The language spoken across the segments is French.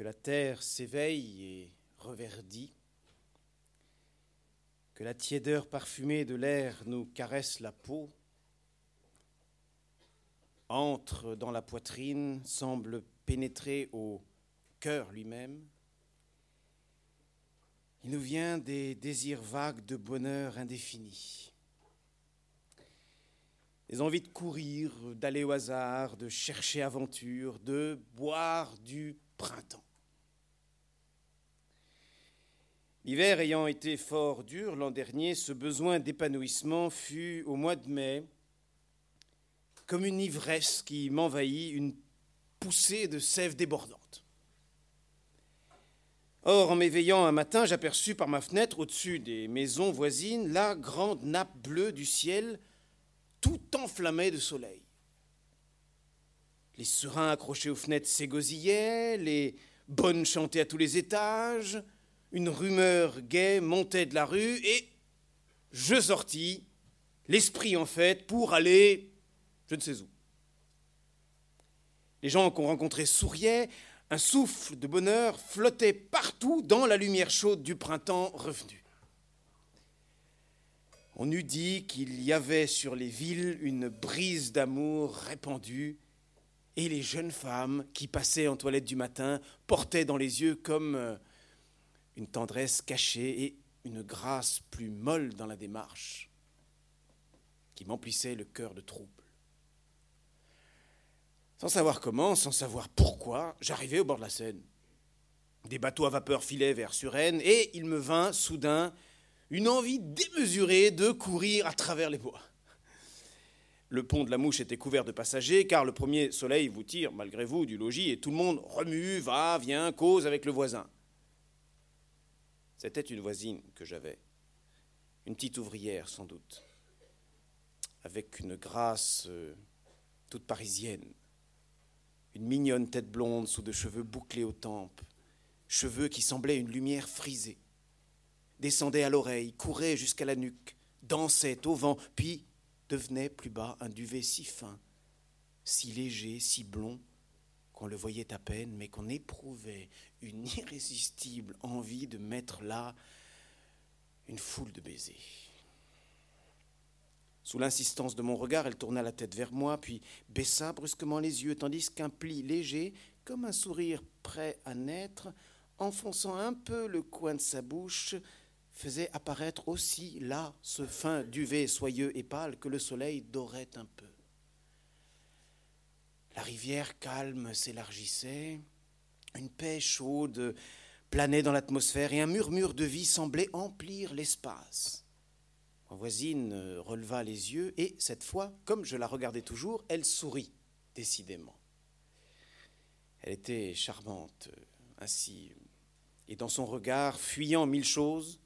que la terre s'éveille et reverdit, que la tiédeur parfumée de l'air nous caresse la peau, entre dans la poitrine, semble pénétrer au cœur lui-même. Il nous vient des désirs vagues de bonheur indéfini. Des envies de courir, d'aller au hasard, de chercher aventure, de boire du printemps. L'hiver ayant été fort dur l'an dernier, ce besoin d'épanouissement fut au mois de mai comme une ivresse qui m'envahit, une poussée de sève débordante. Or, en m'éveillant un matin, j'aperçus par ma fenêtre, au-dessus des maisons voisines, la grande nappe bleue du ciel, tout enflammée de soleil. Les serins accrochés aux fenêtres s'égosillaient, les bonnes chantaient à tous les étages, une rumeur gaie montait de la rue, et je sortis, l'esprit en fête, pour aller je ne sais où. Les gens qu'on rencontrait souriaient, un souffle de bonheur flottait partout dans la lumière chaude du printemps revenu. On eût dit qu'il y avait sur les villes une brise d'amour répandue, et les jeunes femmes qui passaient en toilette du matin portaient dans les yeux comme euh, une tendresse cachée et une grâce plus molle dans la démarche qui m'emplissait le cœur de trouble. Sans savoir comment, sans savoir pourquoi, j'arrivais au bord de la Seine. Des bateaux à vapeur filaient vers Suresnes et il me vint soudain une envie démesurée de courir à travers les bois. Le pont de la Mouche était couvert de passagers car le premier soleil vous tire, malgré vous, du logis et tout le monde remue, va, vient, cause avec le voisin. C'était une voisine que j'avais, une petite ouvrière sans doute, avec une grâce euh, toute parisienne. Une mignonne tête blonde sous de cheveux bouclés aux tempes, cheveux qui semblaient une lumière frisée, descendaient à l'oreille, couraient jusqu'à la nuque, dansaient au vent, puis devenaient plus bas un duvet si fin, si léger, si blond, qu'on le voyait à peine, mais qu'on éprouvait une irrésistible envie de mettre là une foule de baisers. Sous l'insistance de mon regard, elle tourna la tête vers moi, puis baissa brusquement les yeux, tandis qu'un pli léger, comme un sourire prêt à naître, enfonçant un peu le coin de sa bouche, faisait apparaître aussi là ce fin duvet soyeux et pâle que le soleil dorait un peu. La rivière calme s'élargissait, une paix chaude planait dans l'atmosphère et un murmure de vie semblait emplir l'espace. Ma voisine euh, releva les yeux et, cette fois, comme je la regardais toujours, elle sourit, décidément. Elle était charmante, euh, ainsi, et dans son regard, fuyant mille choses,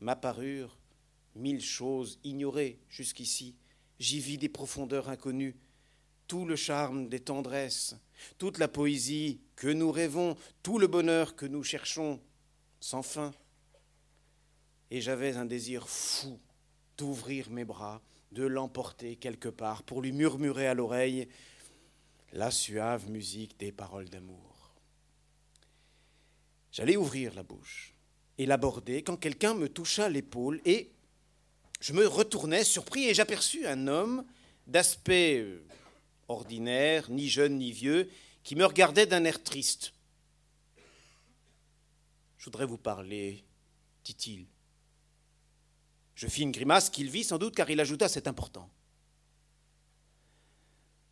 m'apparurent mille choses ignorées jusqu'ici. J'y vis des profondeurs inconnues, tout le charme des tendresses, toute la poésie que nous rêvons, tout le bonheur que nous cherchons, sans fin. Et j'avais un désir fou d'ouvrir mes bras, de l'emporter quelque part pour lui murmurer à l'oreille la suave musique des paroles d'amour. J'allais ouvrir la bouche et l'aborder quand quelqu'un me toucha l'épaule et je me retournai surpris et j'aperçus un homme d'aspect euh, ordinaire, ni jeune ni vieux, qui me regardait d'un air triste. Je voudrais vous parler, dit-il. Je fis une grimace qu'il vit sans doute car il ajouta C'est important.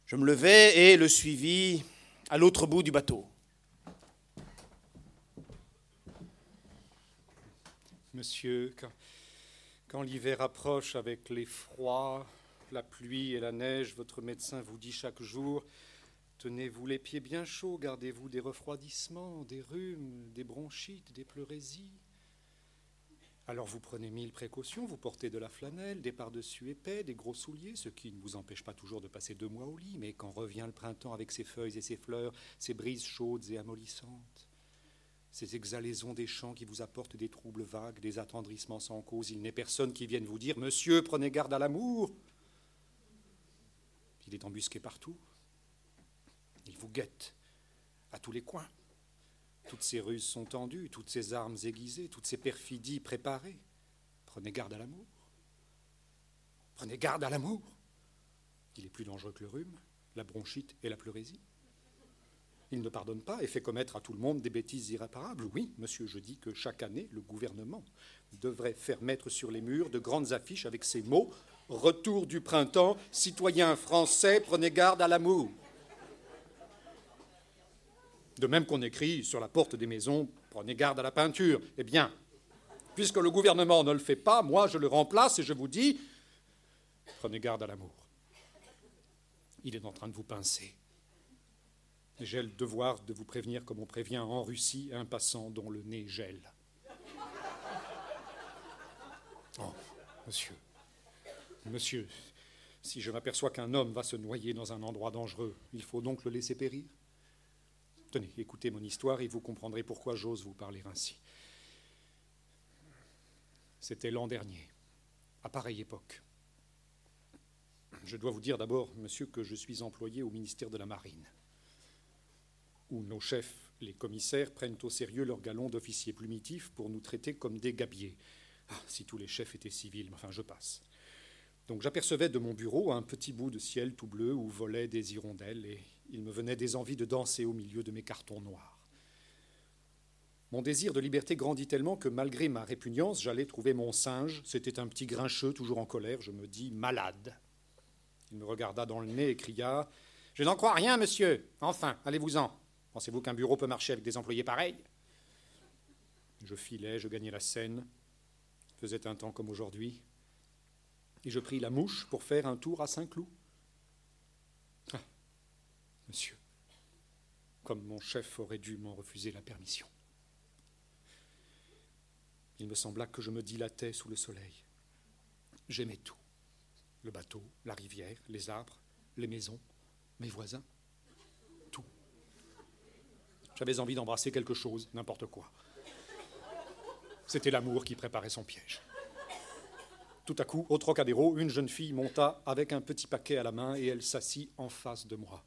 Je me levai et le suivis à l'autre bout du bateau. Monsieur, quand, l'hiver approche avec les froids, la pluie et la neige, votre médecin vous dit chaque jour Tenez-vous les pieds bien chauds, gardez-vous des refroidissements, des rhumes, des bronchites, des pleurésies. Alors vous prenez mille précautions, vous portez de la flanelle, des pardessus épais, des gros souliers, ce qui ne vous empêche pas toujours de passer deux mois au lit, mais quand revient le printemps avec ses feuilles et ses fleurs, ses brises chaudes et amollissantes, ces exhalaisons des champs qui vous apportent des troubles vagues, des attendrissements sans cause, il n'est personne qui vienne vous dire Monsieur, prenez garde à l'amour. Il est embusqué partout. Il vous guette à tous les coins. Toutes ces ruses sont tendues, toutes ces armes aiguisées, toutes ces perfidies préparées. Prenez garde à l'amour. Prenez garde à l'amour. Il est plus dangereux que le rhume, la bronchite et la pleurésie. Il ne pardonne pas et fait commettre à tout le monde des bêtises irréparables. Oui, monsieur, je dis que chaque année, le gouvernement devrait faire mettre sur les murs de grandes affiches avec ces mots Retour du printemps, citoyens français, prenez garde à l'amour. De même qu'on écrit sur la porte des maisons Prenez garde à la peinture. Eh bien, puisque le gouvernement ne le fait pas, moi je le remplace et je vous dis Prenez garde à l'amour. Il est en train de vous pincer. J'ai le devoir de vous prévenir comme on prévient en Russie un passant dont le nez gèle. Oh, monsieur, monsieur, si je m'aperçois qu'un homme va se noyer dans un endroit dangereux, il faut donc le laisser périr? Tenez, écoutez mon histoire et vous comprendrez pourquoi j'ose vous parler ainsi. C'était l'an dernier, à pareille époque. Je dois vous dire d'abord, monsieur, que je suis employé au ministère de la Marine, où nos chefs, les commissaires, prennent au sérieux leur galon d'officiers plumitifs pour nous traiter comme des gabiers. Ah, si tous les chefs étaient civils, mais enfin, je passe. Donc j'apercevais de mon bureau un petit bout de ciel tout bleu où volaient des hirondelles et il me venait des envies de danser au milieu de mes cartons noirs. Mon désir de liberté grandit tellement que malgré ma répugnance, j'allais trouver mon singe. C'était un petit grincheux, toujours en colère. Je me dis malade. Il me regarda dans le nez et cria Je n'en crois rien, monsieur. Enfin, allez-vous-en. Pensez-vous qu'un bureau peut marcher avec des employés pareils? Je filais, je gagnais la scène. Faisait un temps comme aujourd'hui. Et je pris la mouche pour faire un tour à Saint-Cloud. Ah, monsieur, comme mon chef aurait dû m'en refuser la permission. Il me sembla que je me dilatais sous le soleil. J'aimais tout. Le bateau, la rivière, les arbres, les maisons, mes voisins. Tout. J'avais envie d'embrasser quelque chose, n'importe quoi. C'était l'amour qui préparait son piège. Tout à coup, au Trocadéro, une jeune fille monta avec un petit paquet à la main et elle s'assit en face de moi.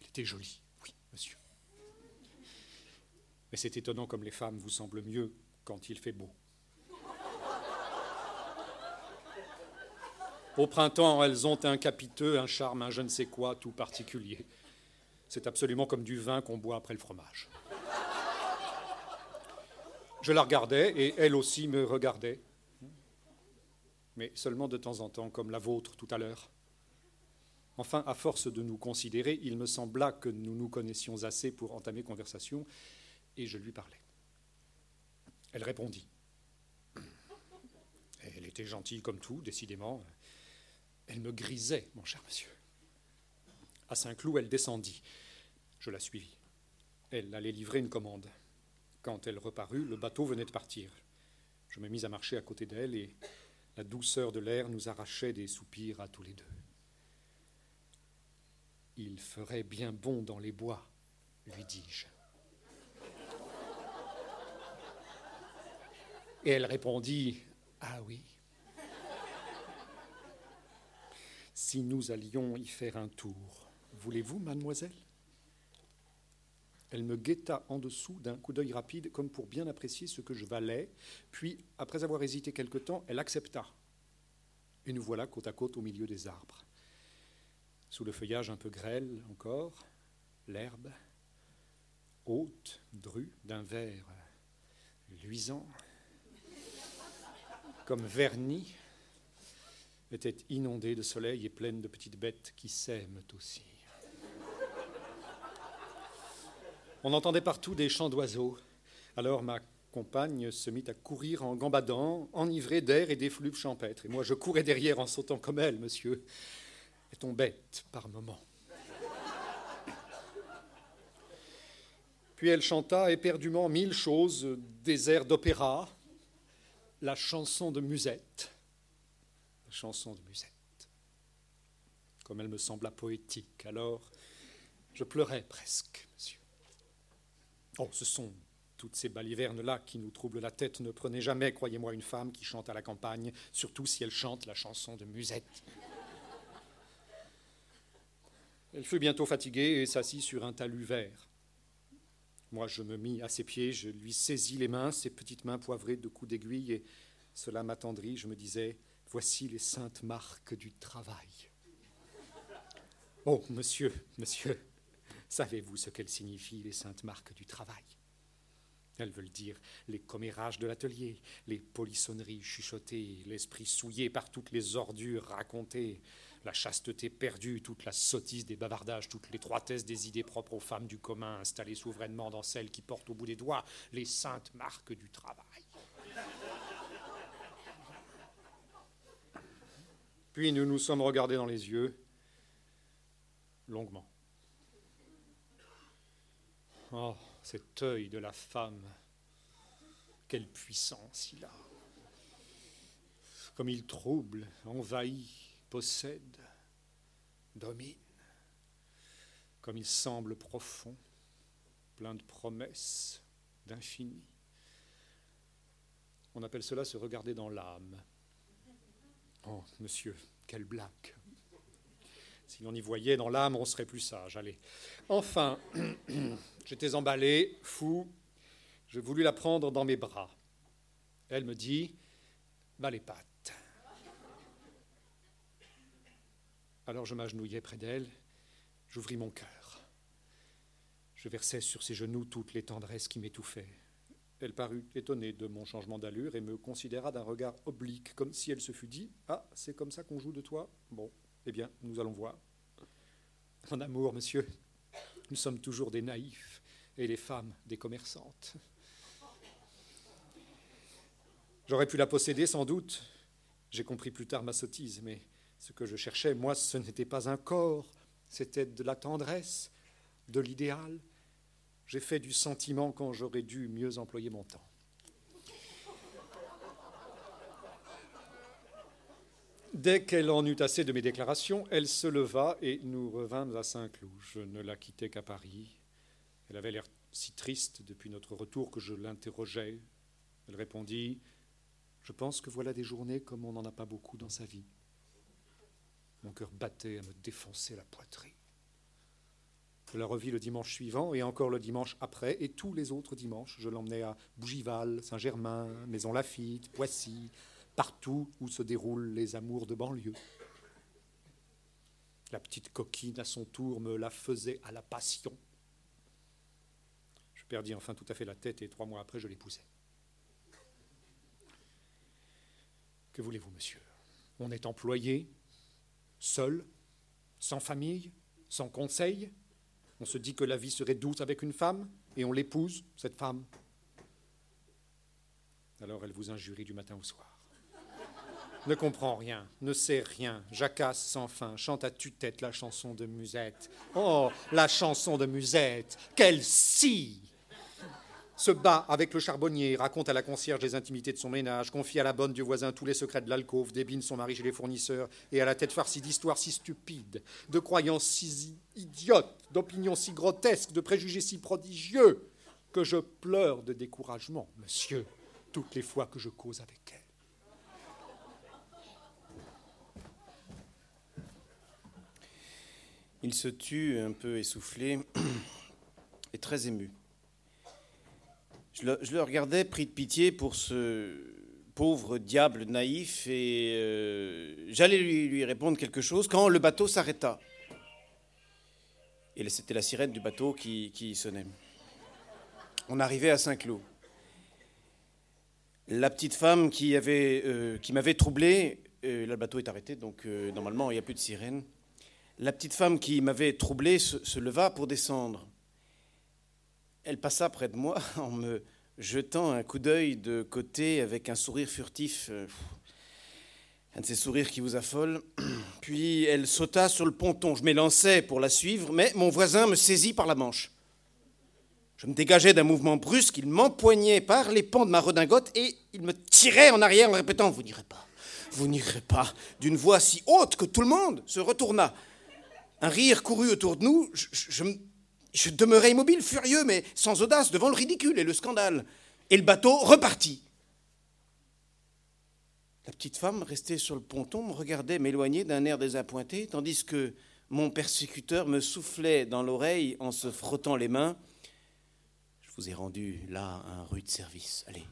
Elle était jolie, oui, monsieur. Mais c'est étonnant comme les femmes vous semblent mieux quand il fait beau. Au printemps, elles ont un capiteux, un charme, un je ne sais quoi tout particulier. C'est absolument comme du vin qu'on boit après le fromage. Je la regardais et elle aussi me regardait mais seulement de temps en temps, comme la vôtre tout à l'heure. Enfin, à force de nous considérer, il me sembla que nous nous connaissions assez pour entamer conversation, et je lui parlais. Elle répondit. Elle était gentille comme tout, décidément. Elle me grisait, mon cher monsieur. À Saint-Cloud, elle descendit. Je la suivis. Elle allait livrer une commande. Quand elle reparut, le bateau venait de partir. Je me mis à marcher à côté d'elle et la douceur de l'air nous arrachait des soupirs à tous les deux. Il ferait bien bon dans les bois, lui dis-je. Et elle répondit Ah oui. Si nous allions y faire un tour, voulez-vous, mademoiselle? Elle me guetta en dessous d'un coup d'œil rapide, comme pour bien apprécier ce que je valais. Puis, après avoir hésité quelque temps, elle accepta. Et nous voilà côte à côte au milieu des arbres. Sous le feuillage un peu grêle encore, l'herbe, haute, drue, d'un vert luisant, comme vernis, était inondée de soleil et pleine de petites bêtes qui s'aiment aussi. On entendait partout des chants d'oiseaux. Alors ma compagne se mit à courir en gambadant, enivrée d'air et d'effluves champêtres. Et moi, je courais derrière en sautant comme elle, monsieur. Et ton bête par moments. Puis elle chanta éperdument mille choses, des airs d'opéra, la chanson de Musette. La chanson de Musette. Comme elle me sembla poétique, alors je pleurais presque, monsieur. Oh, ce sont toutes ces balivernes-là qui nous troublent la tête. Ne prenez jamais, croyez-moi, une femme qui chante à la campagne, surtout si elle chante la chanson de Musette. Elle fut bientôt fatiguée et s'assit sur un talus vert. Moi, je me mis à ses pieds, je lui saisis les mains, ses petites mains poivrées de coups d'aiguille, et cela m'attendrit. Je me disais Voici les saintes marques du travail. Oh, monsieur, monsieur, savez-vous ce qu'elles signifient, les saintes marques du travail? Elles veulent dire les commérages de l'atelier, les polissonneries chuchotées, l'esprit souillé par toutes les ordures racontées, la chasteté perdue, toute la sottise des bavardages, toute l'étroitesse des idées propres aux femmes du commun, installées souverainement dans celles qui portent au bout des doigts les saintes marques du travail. Puis nous nous sommes regardés dans les yeux, longuement. Oh, cet œil de la femme, quelle puissance il a. Comme il trouble, envahit, possède, domine. Comme il semble profond, plein de promesses, d'infini. On appelle cela se regarder dans l'âme. Oh, monsieur, quelle blague. Si l'on y voyait dans l'âme, on serait plus sage. Allez. Enfin, j'étais emballé, fou. Je voulus la prendre dans mes bras. Elle me dit Bah les pattes. Alors je m'agenouillai près d'elle, j'ouvris mon cœur. Je versai sur ses genoux toutes les tendresses qui m'étouffaient. Elle parut étonnée de mon changement d'allure et me considéra d'un regard oblique, comme si elle se fût dit Ah, c'est comme ça qu'on joue de toi? Bon, eh bien, nous allons voir. En amour, monsieur, nous sommes toujours des naïfs et les femmes des commerçantes. J'aurais pu la posséder sans doute. J'ai compris plus tard ma sottise, mais ce que je cherchais, moi, ce n'était pas un corps, c'était de la tendresse, de l'idéal. J'ai fait du sentiment quand j'aurais dû mieux employer mon temps. Dès qu'elle en eut assez de mes déclarations, elle se leva et nous revînmes à Saint-Cloud. Je ne la quittais qu'à Paris. Elle avait l'air si triste depuis notre retour que je l'interrogeai. Elle répondit Je pense que voilà des journées comme on n'en a pas beaucoup dans sa vie. Mon cœur battait à me défoncer la poitrine. Je la revis le dimanche suivant et encore le dimanche après, et tous les autres dimanches. Je l'emmenais à Bougival, Saint-Germain, Maison Lafitte, Poissy, partout où se déroulent les amours de banlieue. La petite coquine, à son tour, me la faisait à la passion. Je perdis enfin tout à fait la tête et trois mois après, je l'épousai. Que voulez-vous, monsieur? On est employé, seul, sans famille, sans conseil? On se dit que la vie serait douce avec une femme et on l'épouse, cette femme? Alors elle vous injurie du matin au soir ne comprend rien, ne sait rien, jacasse sans fin, chante à tue-tête la chanson de Musette. Oh, la chanson de Musette, quelle scie se bat avec le charbonnier, raconte à la concierge les intimités de son ménage, confie à la bonne du voisin tous les secrets de l'alcôve, débine son mari chez les fournisseurs, et à la tête farcie d'histoires si stupides, de croyances si idiotes, d'opinions si grotesques, de préjugés si prodigieux, que je pleure de découragement, monsieur, toutes les fois que je cause avec elle. Il se tut, un peu essoufflé et très ému. Je le, regardais pris de pitié pour ce pauvre diable naïf et euh, j'allais lui, répondre quelque chose quand le bateau s'arrêta. Et c'était la sirène du bateau qui, sonnait. On arrivait à Saint-Cloud. La petite femme qui, euh, m'avait troublé, euh, le bateau est arrêté, donc normalement il n'y a plus de sirène la petite femme qui m'avait troublé se, leva pour descendre. Elle passa près de moi en me jetant un coup d'œil de côté avec un sourire furtif, euh, un de ces sourires qui vous affolent. Puis elle sauta sur le ponton. Je m'élançai pour la suivre, mais mon voisin me saisit par la manche. Je me dégageais d'un mouvement brusque, il m'empoignait par les pans de ma redingote et il me tirait en arrière en répétant Vous n'irez pas, vous n'irez pas, d'une voix si haute que tout le monde se retourna. Un rire courut autour de nous. Je, demeurais immobile, furieux, mais sans audace, devant le ridicule et le scandale. Et le bateau repartit. La petite femme, restée sur le ponton, me regardait m'éloigner d'un air désappointé, tandis que mon persécuteur me soufflait dans l'oreille en se frottant les mains. Je vous ai rendu là un rude service. Allez.